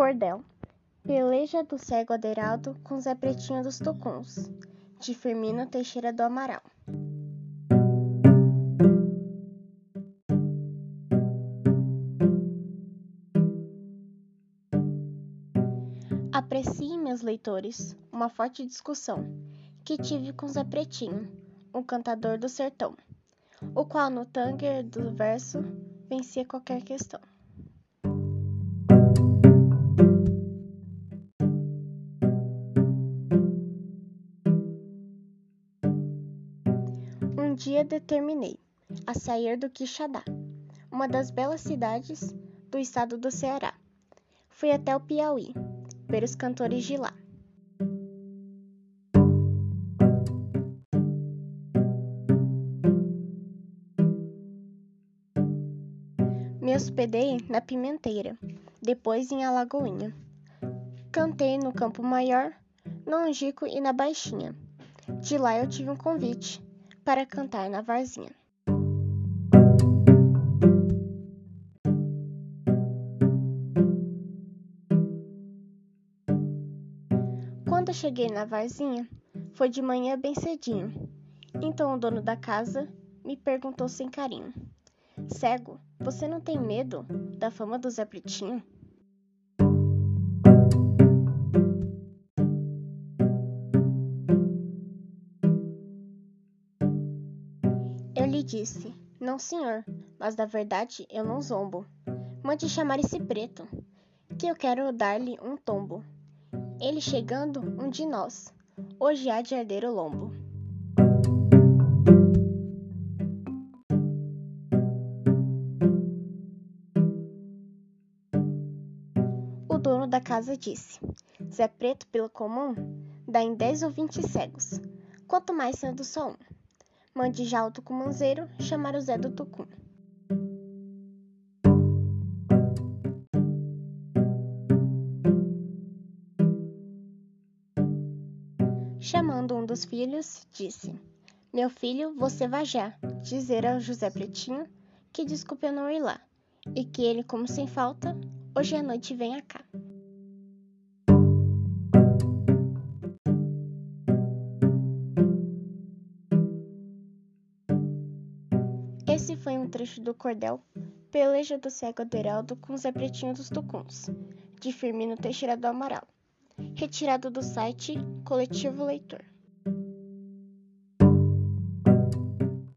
Cordel. Peleja do cego Aderaldo com Zé Pretinho dos Tucuns, de Firmino Teixeira do Amaral. Apreciem, meus leitores, uma forte discussão que tive com Zé Pretinho, um cantador do sertão, o qual no tanger do verso vencia qualquer questão. Dia determinei a sair do Quixadá, uma das belas cidades do estado do Ceará. Fui até o Piauí, ver os cantores de lá. Me hospedei na Pimenteira, depois em Alagoinha. Cantei no Campo Maior, no Angico e na Baixinha. De lá eu tive um convite para cantar na Varzinha. Quando cheguei na Varzinha, foi de manhã bem cedinho. Então o dono da casa me perguntou sem carinho: Cego, você não tem medo da fama do Zé Pretinho? Disse: Não, senhor, mas da verdade eu não zombo. Mande chamar esse preto, que eu quero dar-lhe um tombo. Ele chegando, um de nós, hoje há de arder o lombo. O dono da casa disse: Zé Preto, pelo comum, dá em dez ou vinte cegos, quanto mais sendo só um. Mande já o tucumanzeiro chamar o Zé do Tucum. Chamando um dos filhos, disse: Meu filho, você vá já dizer ao José Pretinho que desculpe eu não ir lá, e que ele, como sem falta, hoje à noite venha cá. Esse foi um trecho do cordel Peleja do Cego Aderaldo com Zé Pretinho dos Tucuns, de Firmino Teixeira do Amaral, retirado do site Coletivo Leitor.